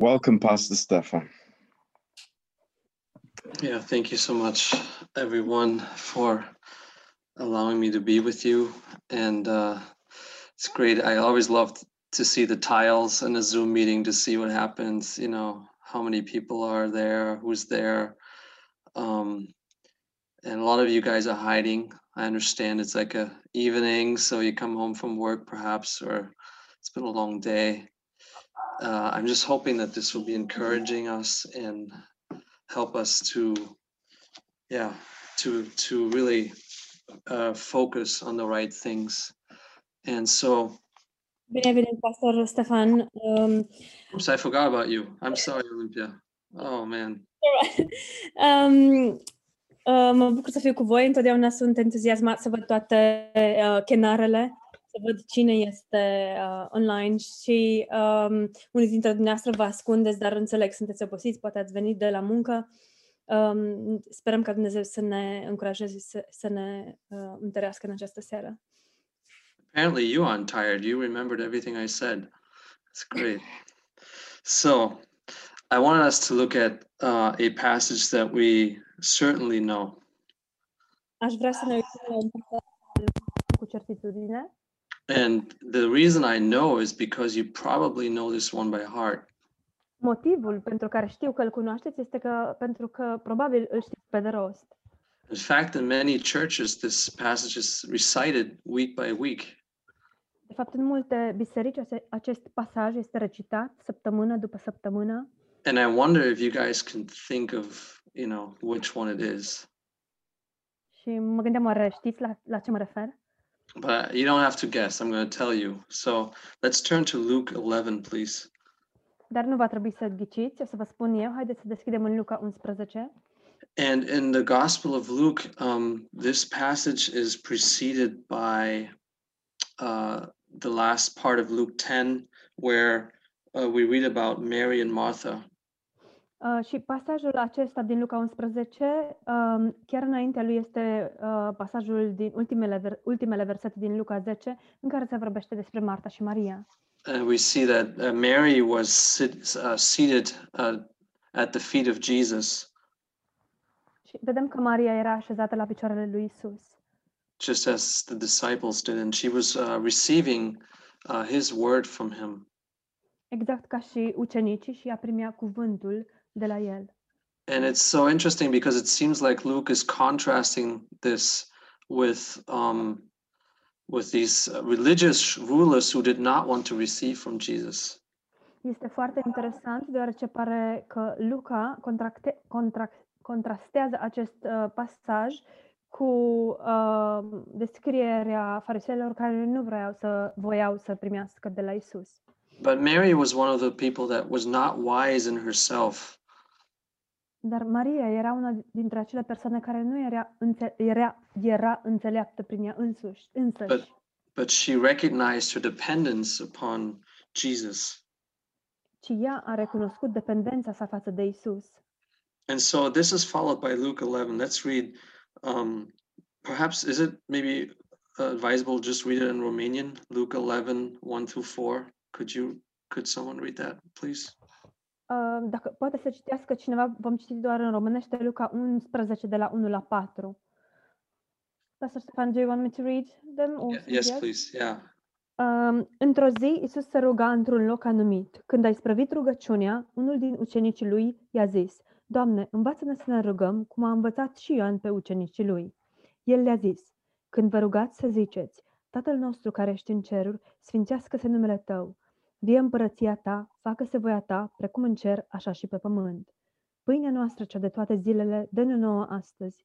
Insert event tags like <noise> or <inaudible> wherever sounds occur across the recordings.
Welcome, Pastor Stefan. Yeah, thank you so much, everyone, for allowing me to be with you. And uh, it's great. I always love to see the tiles in a Zoom meeting to see what happens, you know, how many people are there, who's there. Um, and a lot of you guys are hiding. I understand it's like a evening, so you come home from work perhaps, or it's been a long day. Uh, I'm just hoping that this will be encouraging us and help us to, yeah, to to really uh, focus on the right things. And so, Bine venit, Pastor Stefan. Um, oops, I forgot about you. I'm sorry, Olympia. Oh man. <laughs> um, uh, mă bucur să fiu cu voi. Întotdeauna sunt entuziasmat să văd toate uh, chenarele, să văd cine este uh, online și um, unii dintre dumneavoastră vă ascundeți, dar înțeleg, sunteți obosiți, poate ați venit de la muncă. Um, sperăm ca Dumnezeu să ne încurajeze să, să ne uh, întărească în această seară. Apparently, you aren't tired. You remembered everything I said. That's great. So, I wanted us to look at uh, a passage that we certainly know. Aș vrea să ne uităm la un pasaj cu certitudine. And the reason I know is because you probably know this one by heart. Motivul pentru care știu că îl cunoașteți este că pentru că probabil îl știți pe de rost. In fact, in many churches, this passage is recited week by week. De fapt, în multe biserici acest pasaj este recitat săptămână după săptămână And I wonder if you guys can think of, you know, which one it is. și mă gândeam oare știți la, la ce mă refer? But you don't have to guess. I'm going to tell you. So let's turn to Luke 11, please. Dar nu va trebui să ghiciți, o să vă spun eu. Haideți să deschidem în Luca 11. And in the Gospel of Luke, um, this passage is preceded by uh, the last part of Luke 10, where uh, we read about Mary and Martha. Uh, și pasajul acesta din Luca 11, um, chiar înaintea lui este uh, pasajul din ultimele, ver- ultimele versete din Luca 10, în care se vorbește despre Marta și Maria. And we see that uh, Mary was sit, uh, seated uh, at the feet of Jesus, Și vedem că Maria era așezată la picioarele lui Isus. just as the disciples did, and she was uh, receiving uh, his word from him. Exact ca și ucenicii și ea primea cuvântul de la el. And it's so interesting because it seems like Luke is contrasting this with um, with these religious rulers who did not want to receive from Jesus. Este foarte interesant deoarece pare că Luca contracte, contract, contrastează acest uh, pasaj cu uh, descrierea fariseilor care nu vreau să voiau să primească de la Isus. But Mary was one of the people that was not wise in herself. Dar Maria era una dintre acele persoane care nu era, înțe- era, era înțeleaptă prin ea însuși, însăși. But but she recognized her dependence upon Jesus. ci ea a recunoscut dependența sa față de Isus. And so this is followed by Luke 11. Let's read. Um, perhaps is it maybe advisable just read it in Romanian? Luke 11, 1 through 4. Could you could someone read that, please? Uh, Dacă poate să citească cineva, vom citi doar în românește Luca 11 de la 1 la 4. Pastor Stefan, do you want me to read them? or Yeah, somebody yes, else? please. Yeah. Um, într-o zi, Isus se ruga într-un loc anumit. Când a isprăvit rugăciunea, unul din ucenicii lui i-a zis, Doamne, învață-ne să ne rugăm, cum a învățat și Ioan pe ucenicii lui. El le-a zis, când vă rugați să ziceți, Tatăl nostru care ești în ceruri, sfințească-se numele Tău, vie împărăția Ta, facă-se voia Ta, precum în cer, așa și pe pământ. Pâinea noastră, cea de toate zilele, dă-ne nouă astăzi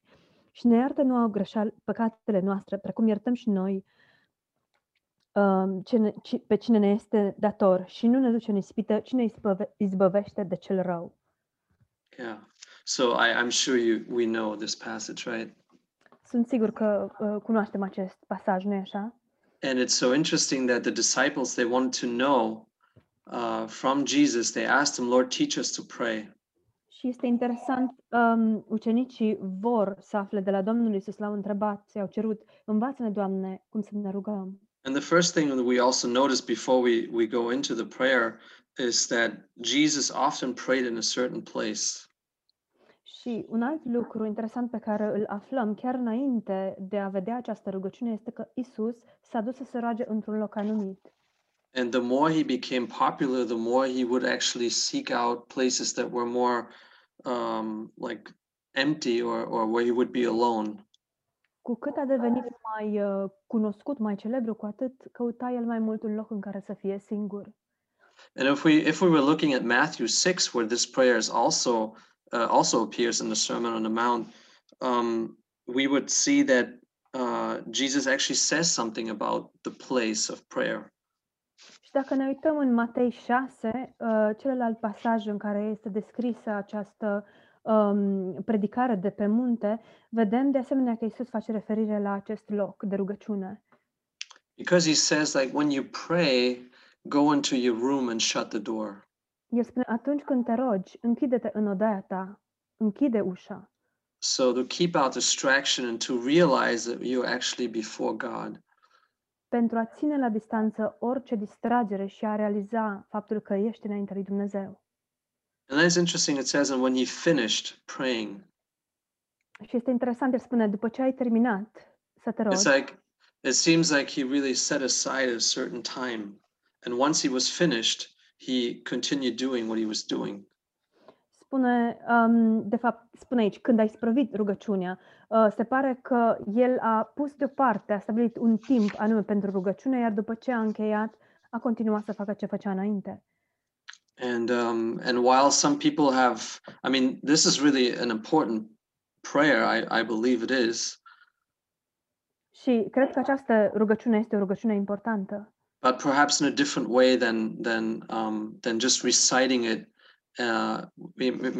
și ne iartă nouă greșal, păcatele noastre, precum iertăm și noi um, cine, ci, pe cine ne este dator și nu ne duce în ispită, cine izbăve, izbăvește de cel rău. Yeah. So I, I'm sure you we know this passage, right? Sunt sigur că uh, cunoaștem acest pasaj, nu-i așa? And it's so interesting that the disciples they wanted to know uh, from Jesus. They asked him, Lord, teach us to pray. Și este interesant, um, ucenicii vor să afle de la Domnul Isus, l-au întrebat, i-au cerut, învață-ne, Doamne, cum să ne rugăm. And the first thing that we also notice before we, we go into the prayer is that Jesus often prayed in a certain place. Și un alt lucru interesant pe care îl aflăm chiar înainte de a vedea această rugăciune este că Isus s-a dus să se roage într-un loc anumit. And the more he became popular, the more he would actually seek out places that were more um, like empty or, or where he would be alone. Cu cât a devenit mai uh, cunoscut, mai celebru, cu atât căuta el mai mult un loc în care să fie singur. And if we if we were looking at Matthew 6, where this prayer is also uh, also appears in the Sermon on the Mount, um, we would see that uh, Jesus actually says something about the place of prayer. Și dacă ne uităm în Matei 6, uh, celălalt pasaj în care este descrisă această um, predicare de pe munte, vedem de asemenea că Isus face referire la acest loc de rugăciune. Because he says, like, when you pray, go into your room and shut the door. El spune, atunci când te rogi, închide-te în odaia ta, închide ușa, So to keep out distraction and to realize that you're actually before God. pentru a ține la distanță orice distragere și a realiza faptul că ești înaintea lui Dumnezeu. And then it's interesting, it says, and when he finished praying, Și este interesant, el spune, după ce ai terminat să te rogi, it's like, it seems like he really set aside a certain time. And once he was finished, he continued doing what he was doing. spune, um, de fapt, spune aici, când ai sprăvit rugăciunea, uh, se pare că el a pus deoparte, a stabilit un timp anume pentru rugăciune, iar după ce a încheiat, a continuat să facă ce făcea înainte. And um, and while some people have, I mean, this is really an important prayer. I, I believe it is. Și cred că această rugăciune este o rugăciune importantă, but perhaps in a different way than than um, than just reciting it, uh,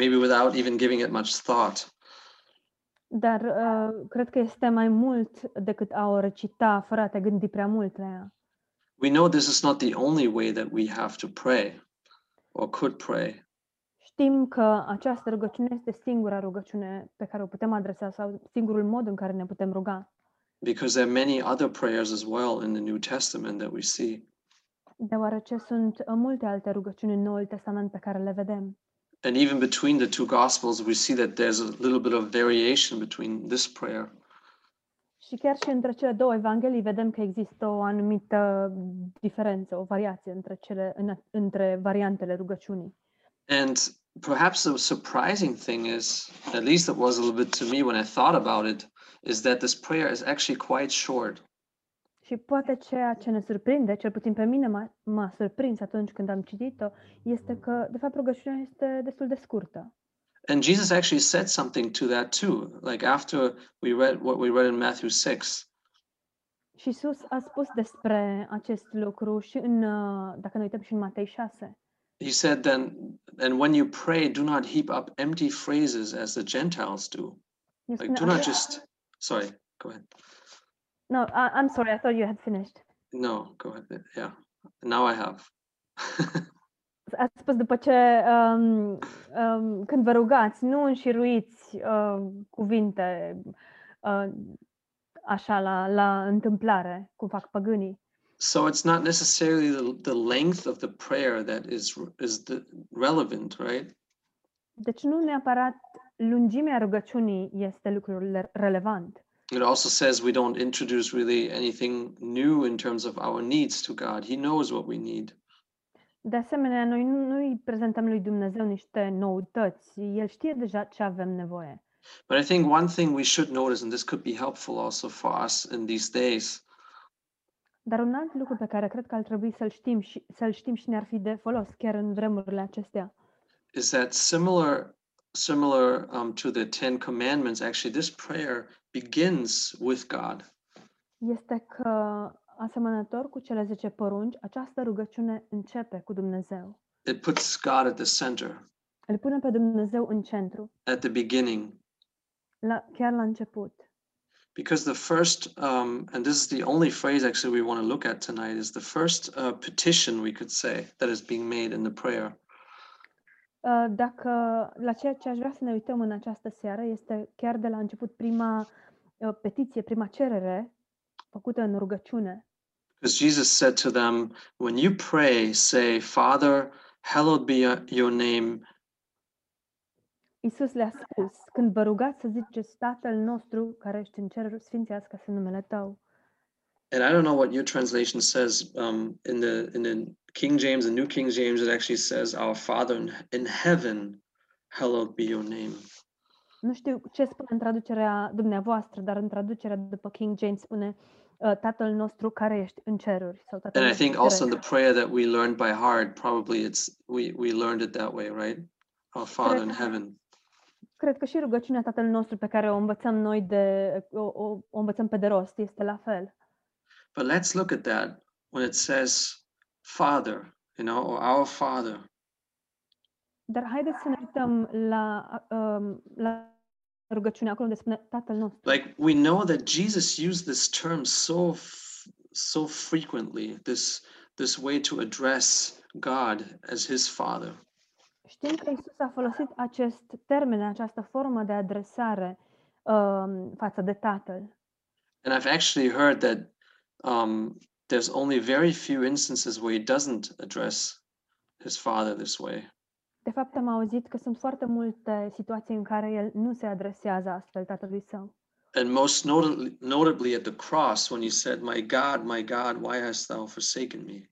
maybe without even giving it much thought. dar uh, cred că este mai mult decât a o recita fără a te gândi prea mult la ea. We know this is not the only way that we have to pray, or could pray. Știm că această rugăciune este singura rugăciune pe care o putem adresa sau singurul mod în care ne putem ruga. Because there are many other prayers as well in the New Testament that we see. Deoarece sunt uh, multe alte rugăciuni în Noul Testament pe care le vedem. And even between the two Gospels, we see that there's a little bit of variation between this prayer. Și chiar și între cele două evanghelii vedem că există o anumită diferență, o variație între, cele, în, între variantele rugăciunii. And perhaps the surprising thing is, at least it was a little bit to me when I thought about it, is that this prayer is actually quite short. Și poate ceea ce ne surprinde, cel puțin pe mine m-a, m-a surprins atunci când am citit-o, este că, de fapt, rugăciunea este destul de scurtă. And Jesus actually said something to that too. Like after we read what we read in Matthew 6, Și Isus a spus despre acest lucru și în, uh, dacă ne uităm și în Matei 6. he said then and when you pray do not heap up empty phrases as the gentiles do like do not just sorry go ahead No, I, I'm sorry, I thought you had finished. no go ahead yeah now i have <laughs> Ați spus după ce, um, um, când vă rugați, nu înșiruiți uh, cuvinte uh, așa la, la întâmplare, cum fac păgânii. so it's not necessarily the, the length of the prayer that is is the relevant right Deci nu neapărat lungimea rugăciunii este lucrul relevant. it also says we don't introduce really anything new in terms of our needs to god he knows what we need De asemenea, noi nu, îi prezentăm lui Dumnezeu niște noutăți. El știe deja ce avem nevoie. but i think one thing we should notice and this could be helpful also for us in these days Dar un alt lucru pe care cred că ar trebui să-l știm și, să-l știm și ne-ar fi de folos chiar în vremurile acestea is that similar similar um, to the Ten Commandments? Actually, this prayer begins with God. este că, asemănător cu cele 10 porunci, această rugăciune începe cu Dumnezeu. It puts God at the center, Îl pune pe Dumnezeu în centru, at the beginning, la, chiar la început. because the first, um, and this is the only phrase actually we want to look at tonight, is the first uh, petition we could say that is being made in the prayer. Uh, Dacă la ceea ce aș vrea să ne uităm în această seară este chiar de la început prima uh, petiție, prima cerere făcută în rugăciune. Because Jesus said to them, When you pray, say, Father, hallowed be your, your name. Isus le-a spus, când vă rugați să ziceți Tatăl nostru care ești în cer, sfințească-se numele Tău. And I don't know what your translation says. Um, in the in the King James, and New King James, it actually says, "Our Father in, heaven, hallowed be your name." Nu știu ce spune în traducerea dumneavoastră, dar în traducerea după King James spune uh, Tatăl nostru care ești în ceruri. Sau Tatăl And I think also in the prayer that we learned by heart, probably it's we we learned it that way, right? Our Father in heaven. Cred că și rugăciunea Tatăl nostru pe care o învățăm noi de o, o, o învățăm pe de rost este la fel. But let's look at that when it says Father, you know, or our Father. Dar haideți să ne uităm la, um, la rugăciunea acolo unde spune Tatăl nostru. Like we know that Jesus used this term so so frequently, this this way to address God as his Father. Știm că Isus a folosit acest termen, această formă de adresare um, față de Tatăl. And I've actually heard that um, there's only very few instances where he doesn't address his Father this way. De fapt, am auzit că sunt foarte multe situații în care el nu se adresează astfel tatălui său. And most notably, notably at the cross, when he said, "My God, my God, why hast thou forsaken me?"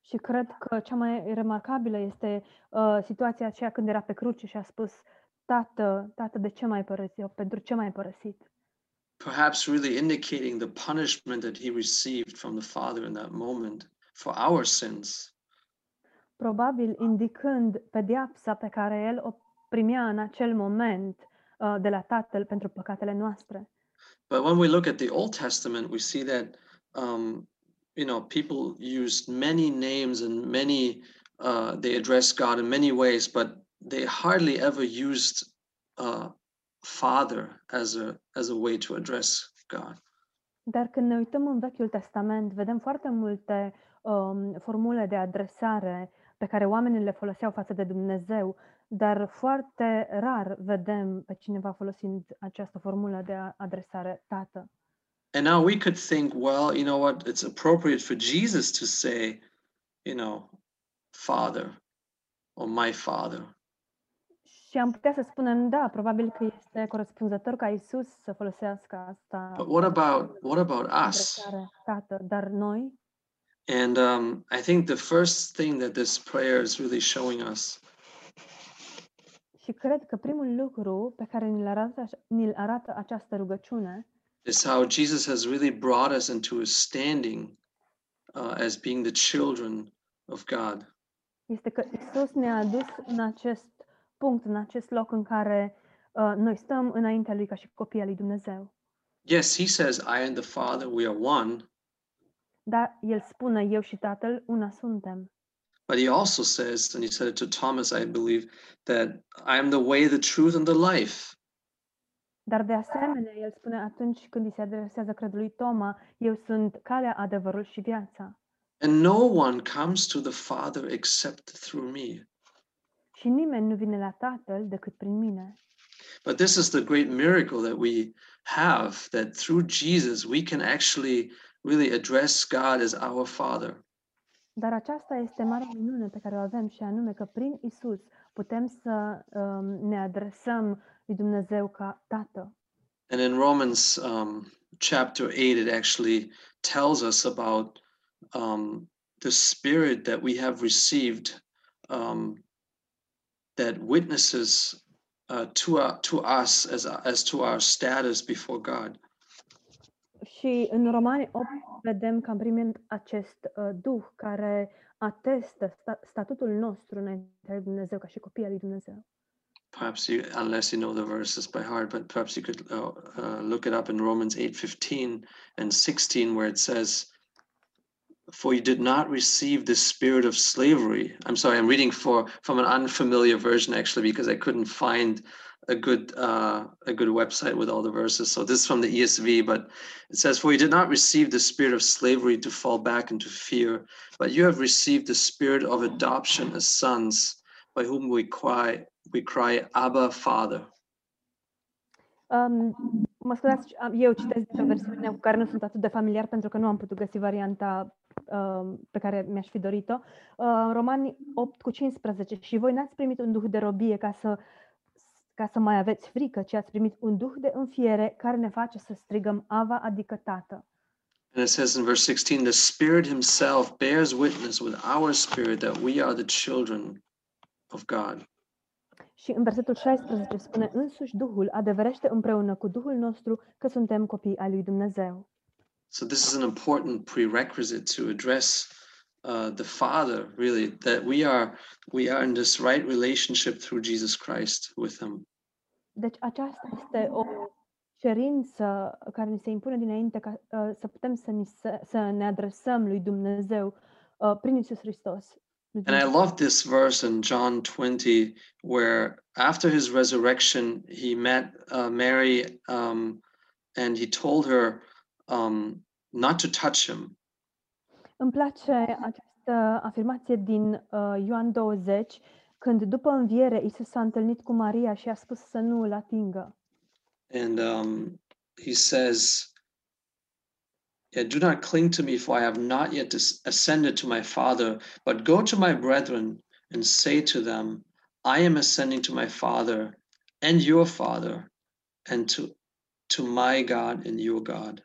Și cred că cea mai remarcabilă este uh, situația aceea când era pe cruce și a spus, Tată, Tată, de ce m-ai părăsit? Pentru ce m-ai părăsit? Perhaps really indicating the punishment that he received from the Father in that moment for our sins. Probabil indicând pedeapsa pe care el o primea în acel moment uh, de la Tatăl pentru păcatele noastre. But when we look at the Old Testament, we see that um, you know people used many names and many uh, they addressed God in many ways, but they hardly ever used uh, Father as a as a way to address God. Dar când ne uităm în Vechiul Testament, vedem foarte multe um, formule de adresare pe care oamenii le foloseau față de Dumnezeu, dar foarte rar vedem pe cineva folosind această formulă de adresare Tată. And now we could think, well, you know what? It's appropriate for Jesus to say, you know, Father or my Father. Și am putea să spunem, da, probabil că este corespunzător ca Isus să folosească asta But what about what about us? adresare Tată, dar noi And um, I think the first thing that this prayer is really showing us și cred că primul lucru pe care ni-l arată, ni-l arată această rugăciune is how Jesus has really brought us into a standing uh, as being the children of God. este că Isus ne-a adus în acest punct, în acest loc în care uh, noi stăm înaintea Lui ca și copii al lui Dumnezeu. Yes, he says, I and the Father, we are one. Dar El spune, eu și Tatăl, una suntem. But he also says, and he said it to Thomas, I believe, that I am the way, the truth, and the life. Dar de asemenea, El spune atunci când îi se adresează credului Toma, eu sunt calea, adevărul și viața. And no one comes to the Father except through me. Și nimeni nu vine la Tatăl decât prin mine. But this is the great miracle that we have that through Jesus we can actually really address God as our Father. Dar aceasta este marea minune pe care o avem și anume că prin Isus putem să um, ne adresăm lui Dumnezeu ca Tată. And in Romans um, chapter 8, it actually tells us about um, the Spirit that we have received um, that witnesses uh, to, our, to us as, as to our status before God. Și în Romani 8 vedem că am primit acest uh, Duh care atestă sta- statutul nostru înaintea lui Dumnezeu ca și copii al lui Dumnezeu. Perhaps you, unless you know the verses by heart, but perhaps you could uh, uh, look it up in Romans 8 15 and 16, where it says, For you did not receive the spirit of slavery. I'm sorry, I'm reading for from an unfamiliar version actually, because I couldn't find a good uh, a good website with all the verses. So this is from the ESV, but it says, For you did not receive the spirit of slavery to fall back into fear, but you have received the spirit of adoption as sons, by whom we cry, we cry, Abba, Father. Um, mă scuzați, am- eu citesc din versiunea cu care nu sunt atât de familiar pentru că nu am putut găsi varianta uh, pe care mi-aș fi dorit-o. Uh, Romani 8 cu 15. Și voi n-ați primit un duh de robie ca să, ca să mai aveți frică, ci ați primit un duh de înfiere care ne face să strigăm Ava, adică Tată. And it says in verse 16, the Spirit Himself bears witness with our spirit that we are the children of God. Și în versetul 16 spune, însuși Duhul adeverește împreună cu Duhul nostru că suntem copii ai lui Dumnezeu. So this is an important prerequisite to address uh, the Father, really, that we are we are in this right relationship through Jesus Christ with Him. Deci aceasta este o cerință care ni se impune dinainte ca uh, să putem să, ni se, să ne adresăm lui Dumnezeu uh, prin Isus Hristos. And I love this verse in John 20, where after his resurrection, he met uh, Mary um, and he told her um, not to touch him. Îmi place această afirmație din uh, Ioan 20, când după înviere Isus s-a întâlnit cu Maria și a spus să nu îl atingă. And um, he says, yeah, Do not cling to me, for I have not yet ascended to my Father, but go to my brethren and say to them, I am ascending to my Father and your Father, and to, to my God and your God.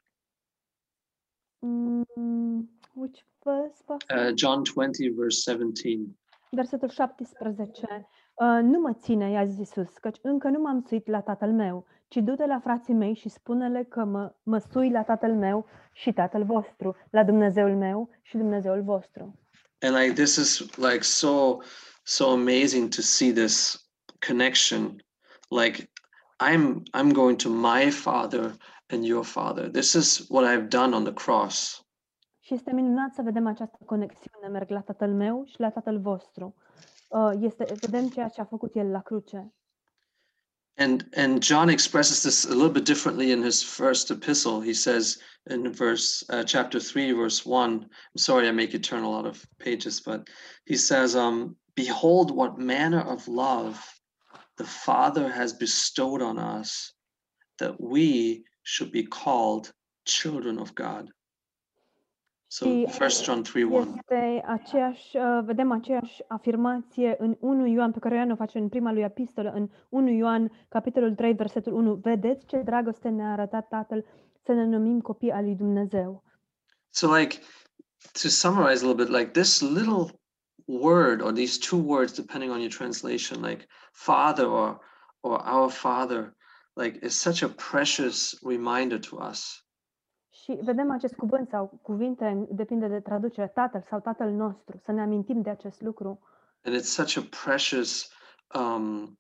Mm, which verse, Pastor? Uh, John 20, verse 17. Versetul 17. Uh, nu mă ține, i-a zis Isus, căci încă nu m-am suit la tatăl meu, ci du-te la frații mei și spune-le că mă, mă sui la tatăl meu și tatăl vostru, la Dumnezeul meu și Dumnezeul vostru. And like this is like so so amazing to see this connection. Like I'm I'm going to my father and your father. This is what I've done on the cross. Și este minunat să vedem această conexiune, merg la tatăl meu și la tatăl vostru. Uh, este, vedem ceea ce a făcut el la cruce. And and John expresses this a little bit differently in his first epistle. He says in verse uh, chapter 3 verse 1. I'm sorry I make you turn a lot of pages, but he says um behold what manner of love the Father has bestowed on us that we should be called children of God. So Și first John 3 1. Este aceeași, uh, vedem aceeași afirmație în 1 Ioan, pe care Ioan o face în prima lui epistolă, în 1 Ioan, capitolul 3, versetul 1. Vedeți ce dragoste ne-a arătat Tatăl să ne numim copii al lui Dumnezeu. So, like, to summarize a little bit, like this little word or these two words, depending on your translation, like Father or or our Father, like is such a precious reminder to us. Și vedem acest cuvânt sau cuvinte, depinde de traducere, Tatăl sau Tatăl nostru, să ne amintim de acest lucru. And it's such a precious um,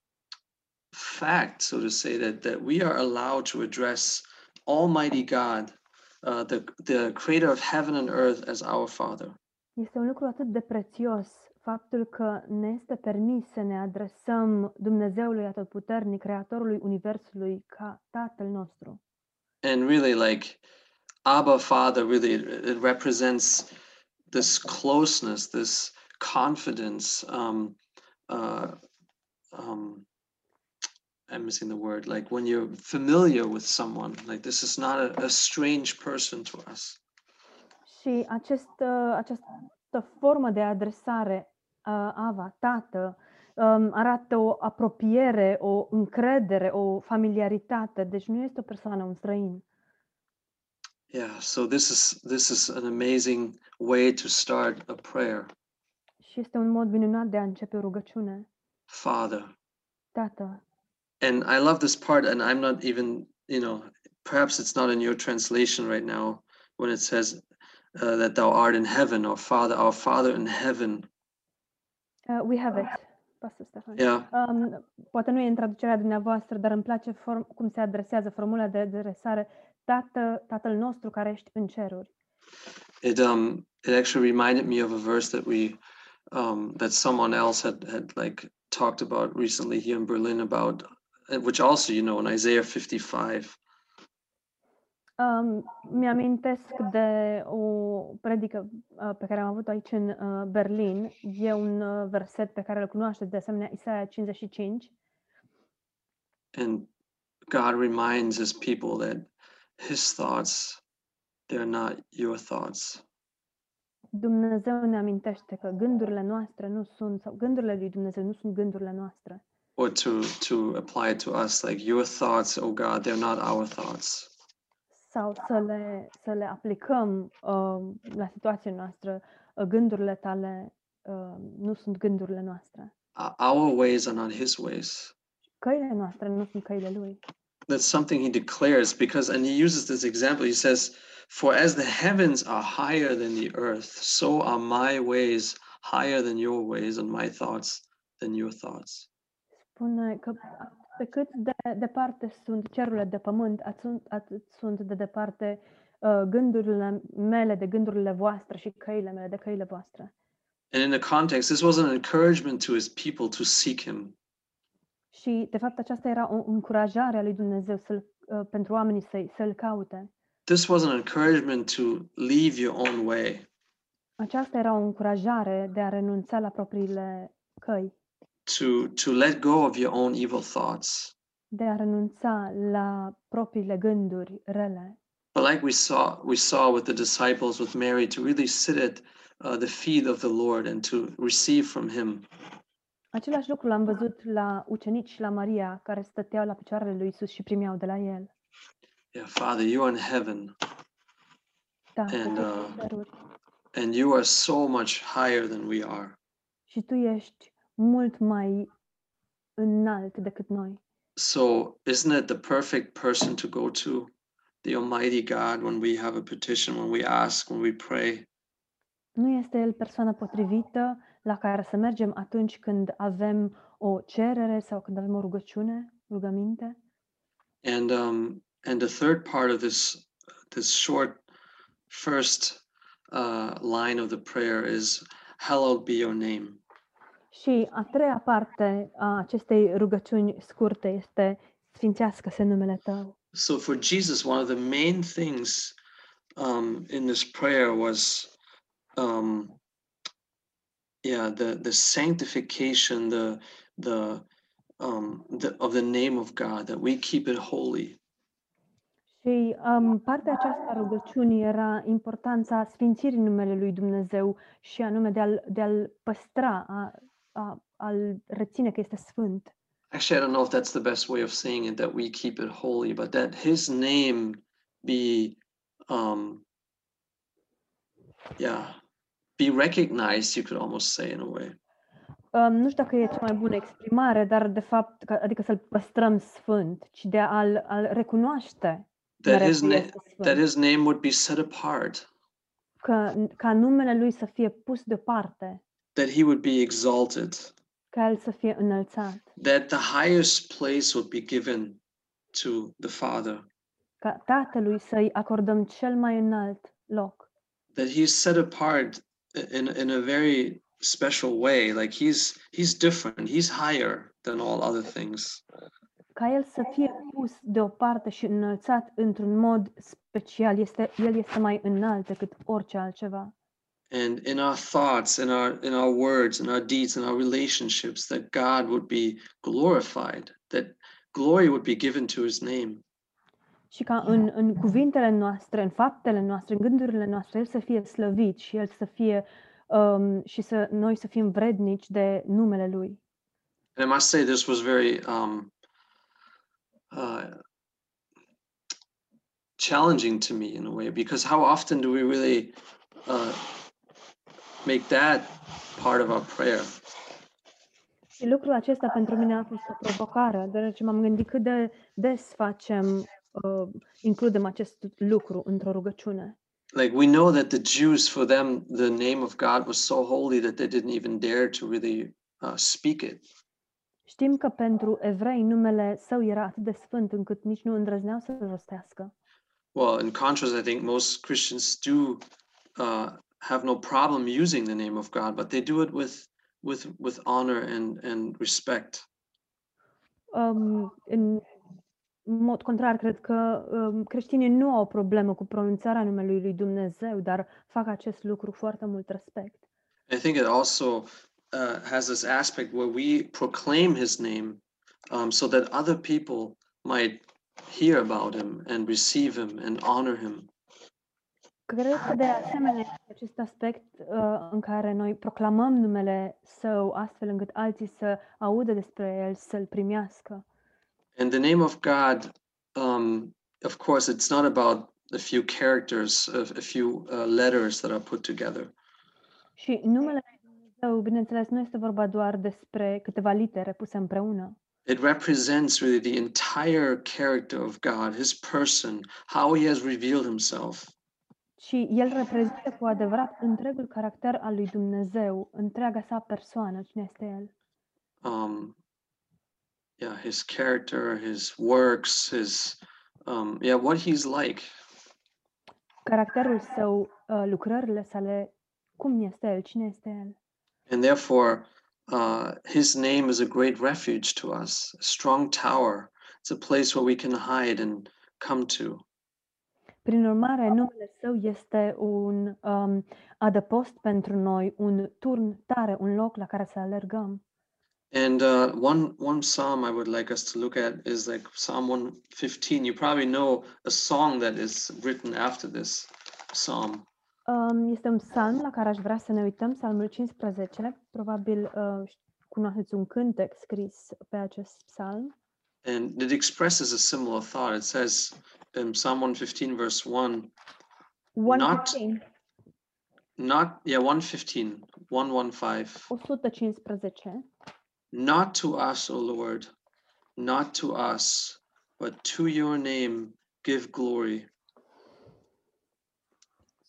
fact, so to say, that that we are allowed to address Almighty God, uh, the the Creator of heaven and earth, as our Father. Este un lucru atât de prețios faptul că ne este permis să ne adresăm Dumnezeului Atotputernic, Creatorului Universului, ca Tatăl nostru. and really like abba father really it, it represents this closeness this confidence um uh um i'm missing the word like when you're familiar with someone like this is not a, a strange person to us Și acest, uh, această formă de adresare, uh, Ava, tată, arată o apropiere, o încredere, o familiaritate. Deci nu este o persoană, un străin. yeah so this is this is an amazing way to start a prayer Și este un mod minunat de a începe o rugăciune. father Tată. and I love this part, and I'm not even, you know, perhaps it's not in your translation right now when it says uh, that thou art in heaven, or Father, our Father in heaven. Uh, we have it. Pastor Stefan. Yeah, Um, poate nu e în traducerea dumneavoastră, dar îmi place form, cum se adresează formula de adresare Tată, Tatăl nostru care ești în ceruri. it um it actually reminded me of a verse that we um that someone else had had like talked about recently here in Berlin about, uh, which also you know in Isaiah 55. Um, mi-amintesc de o predică uh, pe care am avut aici în uh, Berlin. E un uh, verset pe care îl cunoașteți de asemenea, Isaia 55. and God reminds his people that his thoughts they're not your thoughts. Dumnezeu ne amintește că gândurile noastre nu sunt, sau gândurile lui Dumnezeu nu sunt gândurile noastre. or to to apply it to us like your thoughts oh god they're not our thoughts Sau să le, să le aplicăm uh, la situația noastră, uh, gândurile tale uh, nu sunt gândurile noastre. Our ways are not his ways Căile noastre nu sunt căile lui. that's something he declares because and he uses this example he says for as the heavens are higher than the earth so are my ways higher than your ways and my thoughts than your thoughts Spune că pe cât de departe sunt cerurile de pământ, atât, atât sunt de departe uh, gândurile mele de gândurile voastre și căile mele de căile voastre. and in the context this was an encouragement to his people to seek him Și, de fapt, aceasta era o încurajare a lui Dumnezeu să uh, pentru oamenii săi să-L caute. this was an encouragement to leave your own way Aceasta era o încurajare de a renunța la propriile căi, to to let go of your own evil thoughts. De a renunța la propriile gânduri rele. but like we saw we saw with the disciples with mary to really sit at uh, the feet of the lord and to receive from him. Același lucru l-am văzut la ucenici și la Maria, care stăteau la picioarele lui Isus și primeau de la el. yeah father you are in heaven. Da, And, uh, and you are so much higher than we are. Și tu ești mult mai înalt decât noi. so isn't it the perfect person to go to the almighty god when we have a petition when we ask when we pray Nu este el persoana potrivită la care să mergem atunci când avem o cerere sau când avem o rugăciune, rugăminte? and um and the third part of this this short first uh line of the prayer is hallowed be your name Și a treia parte a acestei rugăciuni scurte este Sfințească-se numele Tău. so for jesus one of the main things um in this prayer was um yeah the the sanctification the the um the, of the name of god that we keep it holy Și um, partea aceasta a rugăciunii era importanța sfințirii numelui lui Dumnezeu și anume de a-l, de a-l păstra, a, a, a-l reține că este sfânt. actually i don't know if that's the best way of saying it that we keep it holy but that his name be um yeah be recognized you could almost say in a way Um, nu știu dacă e cea mai bună exprimare, dar de fapt, ca- adică să-l păstrăm sfânt, ci de a-l, a-l recunoaște that mereu his că name este that sfânt. his name would be set apart Că, ca numele lui să fie pus deoparte, that he would be exalted să fie înălțat, that the highest place would be given to the father ca tatălui să-i acordăm cel mai înalt loc, that he's set apart in in a very special way like he's he's different he's higher than all other things ca el să fie pus deoparte și înălțat într-un mod special. Este, el este mai înalt decât orice altceva. And in our thoughts in our in our words in our deeds in our relationships that god would be glorified that glory would be given to his name Și ca în, în cuvintele noastre, în faptele noastre, în gândurile noastre, el să fie slăvit și el să fie um, și să noi să fim vrednici de numele lui. And I must say, this was very um, uh, challenging to me in a way because how often do we really uh, make that part of our prayer? Și lucrul acesta pentru mine a fost o provocare, deoarece m-am gândit cât de des facem, uh, includem acest lucru într-o rugăciune. Like we know that the Jews, for them, the name of God was so holy that they didn't even dare to really uh, speak it. Știm că pentru evrei numele său era atât de sfânt încât nici nu îndrăzneau să-l rostească. Well, in contrast, I think most Christians do uh, have no problem using the name of God, but they do it with with with honor and and respect. Um, în mod contrar, cred că um, creștinii nu au o problemă cu pronunțarea numelui lui Dumnezeu, dar fac acest lucru foarte mult respect. I think it also uh, has this aspect where we proclaim His name, um, so that other people might hear about Him and receive Him and honor Him. Cred că de asemenea acest aspect uh, în care noi proclamăm numele Său astfel încât alții să audă despre El, să-L primească. And the name of God, um, of course, it's not about a few characters, a, a few uh, letters that are put together. Și numele lui Dumnezeu, bineînțeles, nu este vorba doar despre câteva litere puse împreună, It represents really the entire character of God, his person, how he has revealed himself. Ci El reprezintă cu adevărat întregul caracter al lui Dumnezeu, întreaga sa persoană, cine este El. Um, yeah, his character, his works, his, um, yeah, what he's like. Caracterul său, uh, lucrările sale, cum este El, cine este El. And therefore, uh, his name is a great refuge to us, a strong tower. It's a place where we can hide and come to. Prin urmare, numele Său este un um, adăpost pentru noi, un turn tare, un loc la care să alergăm. And uh, one one psalm I would like us to look at is like Psalm 115. You probably know a song that is written after this psalm. Um, este un psalm la care aș vrea să ne uităm, psalmul 15. Probabil uh, cunoașteți un cântec scris pe acest psalm. And it expresses a similar thought. It says in Psalm 115, verse 1, 115, not, yeah, 115, 115, 115. not to us, O Lord, not to us, but to your name give glory.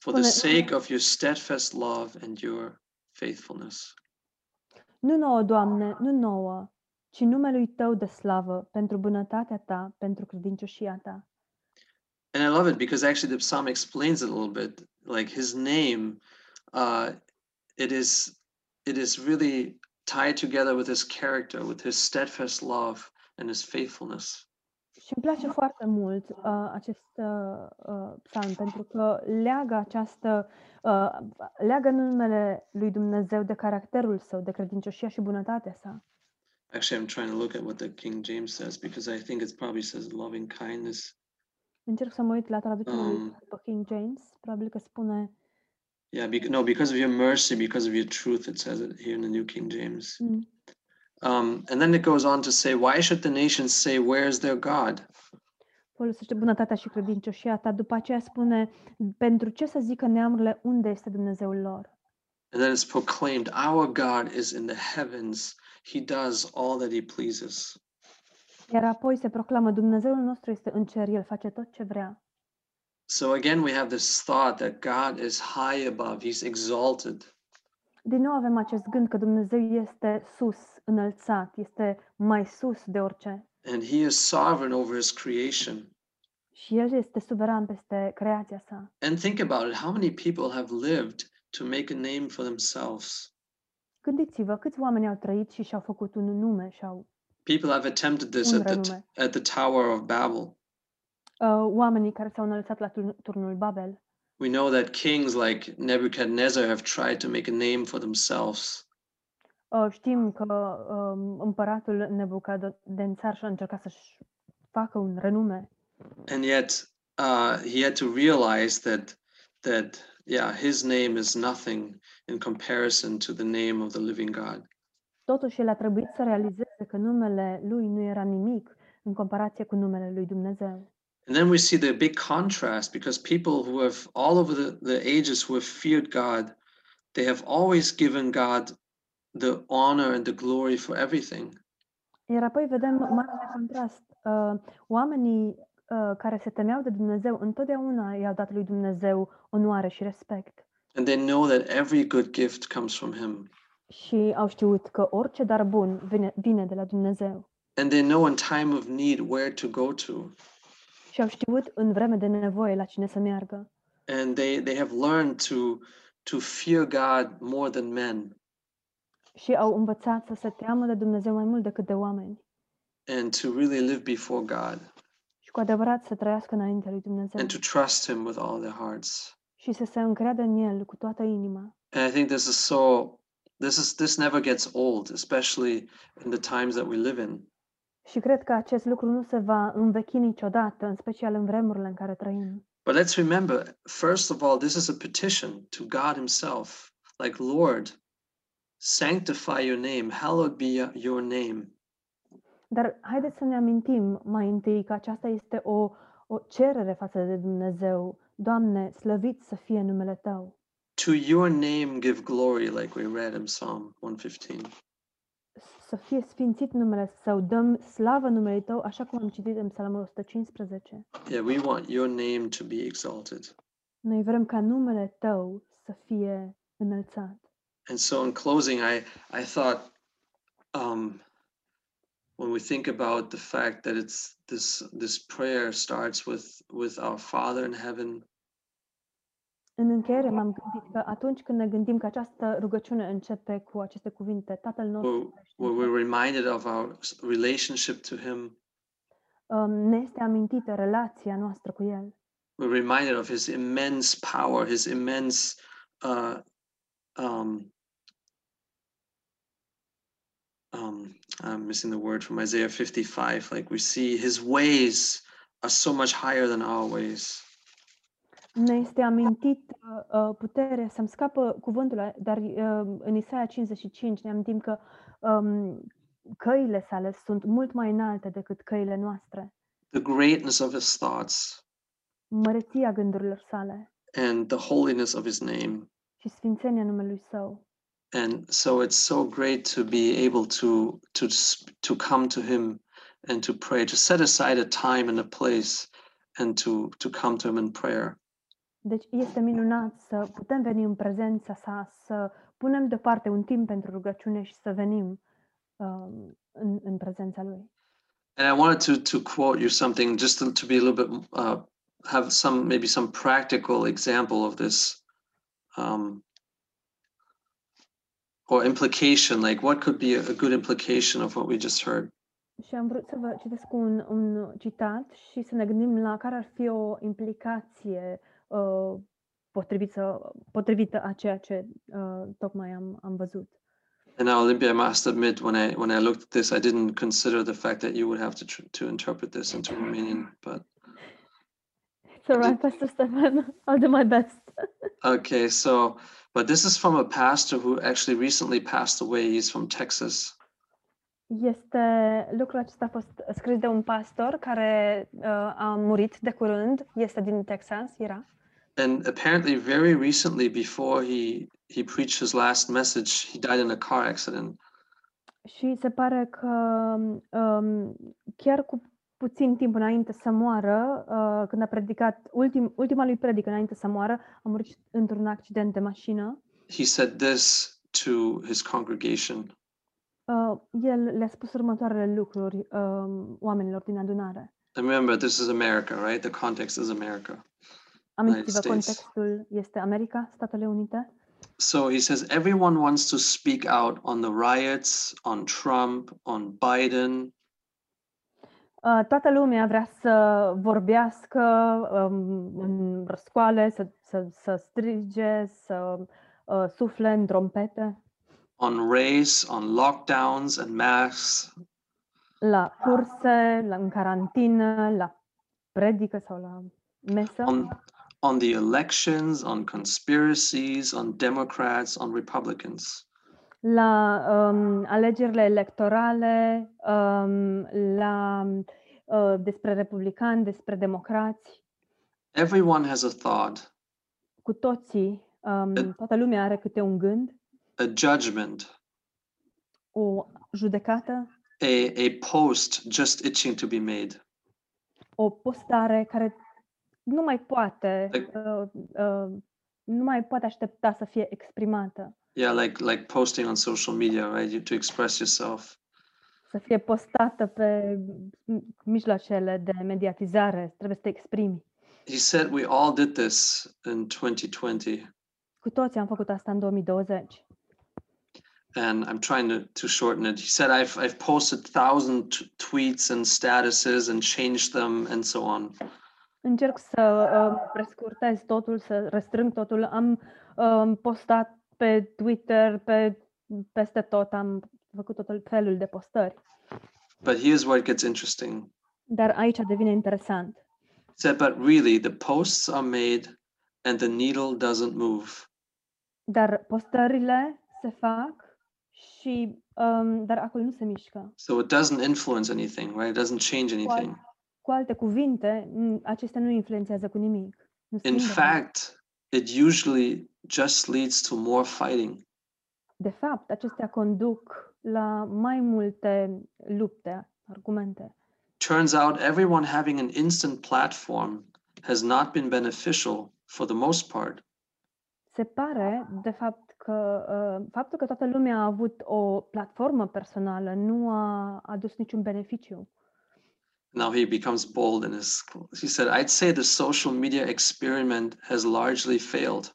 For the sake of your steadfast love and your faithfulness. Nu nouă, Doamne, nu nouă, ci numelui Tău de slavă, pentru bunătatea Ta, pentru credincioșia Ta. And I love it because actually the psalm explains it a little bit. Like his name, uh, it is it is really tied together with his character, with his steadfast love and his faithfulness. Și îmi place foarte mult uh, acest uh, uh, psalm, pentru că leagă această, uh, leagă numele lui Dumnezeu de caracterul său, de credincioșia și bunătatea sa. Actually, I'm trying to look at what the King James says because I think it probably says loving kindness. Încerc să mă uit la traducerea lui Um, după King James, probabil că spune Yeah, bec- no, because of your mercy, because of your truth, it says it here in the New King James. mm, Um, and then it goes on to say, Why should the nations say, Where is their God? folosește bunătatea și credincioșia ta. După aceea spune, pentru ce să zică neamurile unde este Dumnezeul lor? And then it's proclaimed, Our God is in the heavens. He does all that he pleases. Iar apoi se proclamă, Dumnezeul nostru este în cer, El face tot ce vrea. So again, we have this thought that God is high above, he's exalted. Din nou avem acest gând că Dumnezeu este sus, înălțat, este mai sus de orice. And he is sovereign over his creation. Și El este suveran peste creația sa. And think about it how many people have lived to make a name for themselves? Gândiți-vă câți oameni au trăit și și-au făcut un nume și au People have attempted this at the, at the Tower of Babel. Uh, oamenii care s-au înălțat la turnul Babel. We know that kings like Nebuchadnezzar have tried to make a name for themselves. Uh, știm că um, împăratul Nebucadnețar și-a încercat să-și facă un renume. And yet uh, he had to realize that that yeah, his name is nothing in comparison to the name of the living God. Totuși, el a trebuit să realizeze că numele lui nu era nimic în comparație cu numele lui Dumnezeu. And then we see the big contrast because people who have all over the, the ages who have feared God, they have always given God the honor and the glory for everything. Iar apoi vedem marele contrast. Uh, oamenii uh, care se temeau de Dumnezeu întotdeauna i-au dat lui Dumnezeu onoare și respect. And they know that every good gift comes from him. Și au știut că orice dar bun vine, vine de la Dumnezeu. And they know in time of need where to go to. Și au știut în vreme de nevoie la cine să meargă. And they, they have learned to to fear God more than men Și au învățat să se teamă de Dumnezeu mai mult decât de oameni. and to really live before God Și cu adevărat să trăiască înaintea lui Dumnezeu. and to trust him with all their hearts. Și să se încreadă în El cu toată inima. And I think this is so this is this never gets old, especially in the times that we live in. Și cred că acest lucru nu se va învechi niciodată, în special în vremurile în care trăim. But let's remember, first of all, this is a petition to God Himself. Like, Lord, sanctify your name, hallowed be your name. Dar haideți să ne amintim mai întâi că aceasta este o, o cerere față de Dumnezeu. Doamne, slăvit să fie numele Tău. To your name give glory, like we read in Psalm 115. Să fie sfințit numele Său, dăm slavă numelui Tău, așa cum am citit în Psalmul 115. Yeah, we want your name to be exalted. Noi vrem ca numele Tău să fie înălțat. And so, in closing, I I thought, um, when we think about the fact that it's this this prayer starts with with our Father in heaven, În încheiere m-am gândit că atunci când ne gândim că această rugăciune începe cu aceste cuvinte, Tatăl nostru, where, care ești where în we're cer, reminded of our s- relationship to Him, um, ne este amintită relația noastră cu El. we're reminded of His immense power, His immense. Uh, um, um, I'm missing the word from Isaiah 55. Like we see His ways are so much higher than our ways. Ne este amintit uh, puterea, să-mi scapă cuvântul, dar uh, în Isaia 55 ne amintim că um, căile sale sunt mult mai înalte decât căile noastre. The greatness of His thoughts Măreția gândurilor sale and the holiness of His name. și sfințenia numelui Său. and so it's so great to be able to to to come to him and to pray to set aside a time and a place and to to come to him in prayer Deci este minunat să putem veni în prezența sa, să punem deoparte un timp pentru rugăciune și să venim um, în, în prezența Lui. and i wanted to to quote you something just to, to be a little bit uh, have some maybe some practical example of this um, or implication like what could be a, a good implication of what we just heard Și am vrut să vă citesc un, un citat și să ne gândim la care ar fi o implicație uh, potrivită, potrivită a ceea ce tocmai am, am văzut. And now, Olympia, I must admit, when I when I looked at this, I didn't consider the fact that you would have to tr- to interpret this into Romanian. But It's alright, Pastor Stefan. I'll do my best. okay, so but this is from a pastor who actually recently passed away. He's from Texas, Este, lucrul acesta a fost scris de un pastor care uh, a murit de curând, este din Texas, era. And apparently, very recently, before he he preached his last message, he died in a car accident. Și se pare că um, chiar cu puțin timp înainte să moară, uh, când a predicat, ultim, ultima lui predică înainte să moară, a murit într-un accident de mașină. He said this to his congregation. Uh, el le-a spus următoarele lucruri um, oamenilor din adunare. And remember, this is America, right? The context is America. Amintiți-vă, States. contextul. Este America, Statele Unite. So he says everyone wants to speak out on the riots, on Trump, on Biden, Uh, toată lumea vrea să vorbească um, în răscoale, să, să, să strige, să uh, sufle în trompete, on race, on lockdowns and masks, la curse, la, în carantină, la predică sau la mesă, on on the elections, on conspiracies, on Democrats, on Republicans. la um, alegerile electorale, um, la uh, despre republicani, despre democrați. Everyone has a thought, Cu toții, um, toată lumea are câte un gând, a judgment, o judecată, a, a post just itching to be made. o postare care nu mai poate, Like- uh, uh, nu mai poate aștepta să fie exprimată, Yeah, like like posting on social media, right? You, to express yourself. să fie postată pe m- mijloacele de mediatizare, trebuie să te exprimi. He said we all did this in 2020. Cu toții am făcut asta în 2020. and I'm trying to, to shorten it. He said I've I've posted thousand t- tweets and statuses and changed them and so on. Încerc să uh, prescurtez totul, să restrâng totul. Am um, postat pe Twitter, pe peste tot, am făcut tot felul de postări. But here's where it gets interesting. Dar aici devine interesant. said, but really the posts are made and the needle doesn't move. Dar postările se fac și um, dar acolo nu se mișcă. So it doesn't influence anything, right? It doesn't change anything. Cu alte cuvinte, n- acestea nu influențează cu nimic. Nu In schimbă nimic. fact, it usually just leads to more fighting. De fapt, acestea conduc la mai multe lupte, argumente. Turns out everyone having an instant platform has not been beneficial for the most part. Se pare, de fapt, că uh, faptul că toată lumea a avut o platformă personală nu a adus niciun beneficiu. Now he becomes bold in his. He said, I'd say the social media experiment has largely failed.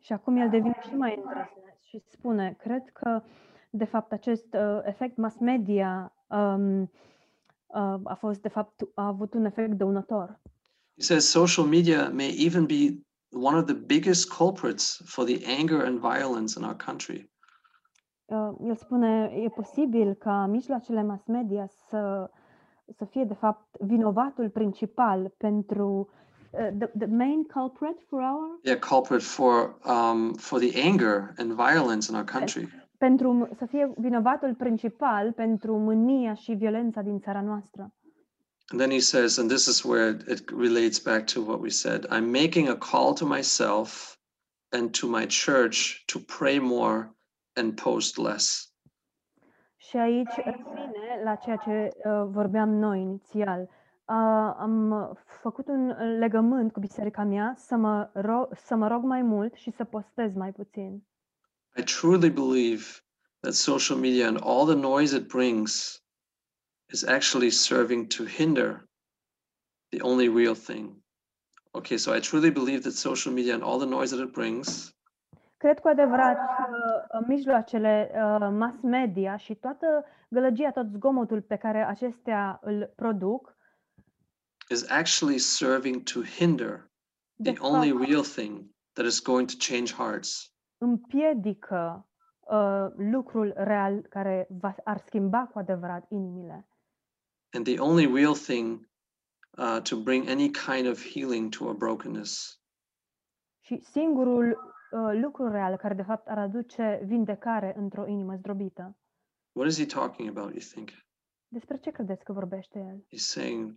Și acum el devine și mai îndrăzneț și spune, cred că, de fapt, acest uh, efect mass media um, uh, a fost, de fapt, a avut un efect dăunător. He says social media may even be one of the biggest culprits for the anger and violence in our country. Uh, el spune, e posibil ca mijloacele mass media să, să fie, de fapt, vinovatul principal pentru uh, the, the main culprit for our Yeah, culprit for um, for the anger and violence in our country. pentru să fie vinovatul principal pentru mânia și violența din țara noastră. And then he says, and this is where it relates back to what we said I'm making a call to myself and to my church to pray more and post less. Și aici revine la ceea ce uh, vorbeam noi inițial. Uh, am făcut un legământ cu biserica mea să mă, ro- să mă rog mai mult și să postez mai puțin. I truly believe that social media and all the noise it brings is actually serving to hinder the only real thing. Okay, so I truly believe that social media and all the noise that it brings Cred cu adevărat că uh, mijloacele uh, mass media și toată gălăgia, tot zgomotul pe care acestea îl produc, is actually serving to hinder de the only fapt, real thing that is going to change hearts. împiedică uh, lucrul real care va, ar schimba cu adevărat inimile. and the only real thing uh, to bring any kind of healing to a brokenness. Și singurul uh, lucru real care de fapt ar aduce vindecare într-o inimă zdrobită. What is he talking about? You think Despre ce credeți că vorbește el? he's saying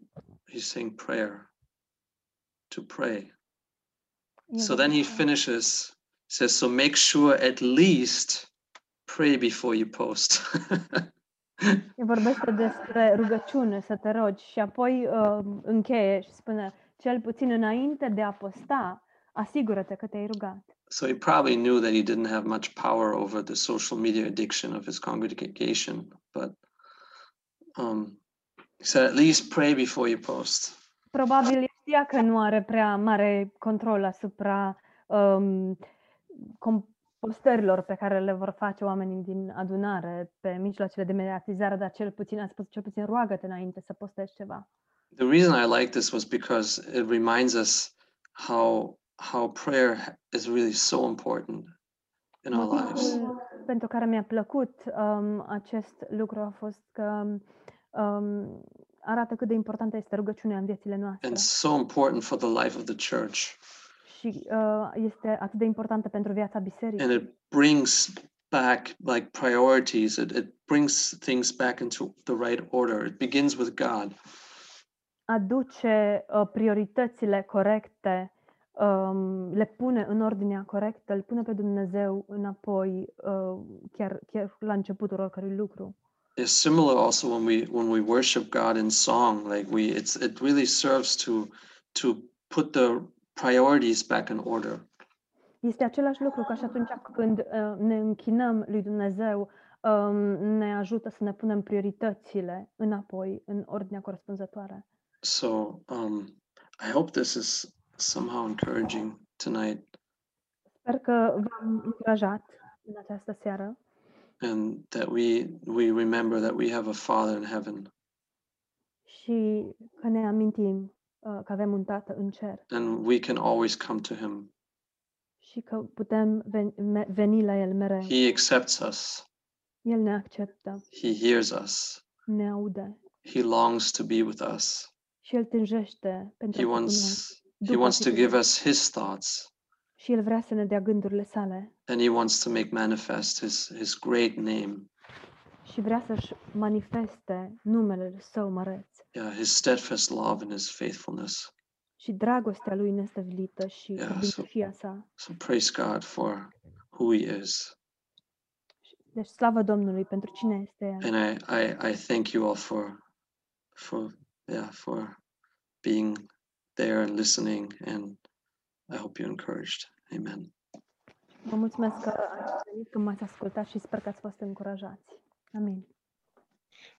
he's saying prayer to pray. El So then he vorbește- finishes says so make sure at least pray before you post. <laughs> El vorbește despre rugăciune, să te rogi și apoi uh, încheie și spune cel puțin înainte de a posta, asigură-te că te-ai rugat. So he probably knew that he didn't have much power over the social media addiction of his congregation, but um, he said at least pray before you post. Probabil știa că nu are prea mare control asupra um, compostărilor pe care le vor face oamenii din adunare pe mijloacele de mediatizare, dar cel puțin a spus, cel puțin roagă-te înainte să postezi ceva. The reason I like this was because it reminds us how how prayer is really so important in our lives. Pentru care mi-a plăcut um, acest lucru a fost că um, arată cât de importantă este rugăciunea în viețile noastre and so important for the life of the church. și uh, este atât de importantă pentru viața bisericii. And it brings back like priorities. It, it brings things back into the right order. It begins with God. aduce uh, prioritățile corecte, um, le pune în ordinea corectă, îl pune pe Dumnezeu înapoi, uh, chiar, chiar la începutul oricărui lucru. It's similar also when we when we worship God in song. Like we, it's it really serves to to put the priorities back in order. Este același lucru ca și atunci când uh, ne închinăm lui Dumnezeu, um, ne ajută să ne punem prioritățile înapoi, în ordinea corespunzătoare. So um, I hope this is somehow encouraging tonight, Sper că v-am încurajat în această seară and that we we remember that we have a Father in heaven, și că ne amintim uh, că avem un Tată în cer and we can always come to Him. și că putem ven- me- veni la El mereu. He accepts us. El ne acceptă, He hears us. ne aude, He longs to be with us. Și El tânjește pentru He wants he wants to give us his thoughts Și El vrea să ne dea gândurile sale and he wants to make manifest his his great name. și vrea să-și manifeste numele Său măreț Yeah, his steadfast love and his faithfulness. și dragostea Lui nestăvilită și Yeah, credincioșia sa. So praise God for who he is. Deci slavă Domnului pentru cine este El. And I, I, I thank you all for for yeah, for being there and listening and I hope you're encouraged. Amen. Vă mulțumesc că ați venit, că m-ați ascultat și sper că ați fost încurajați. Amin.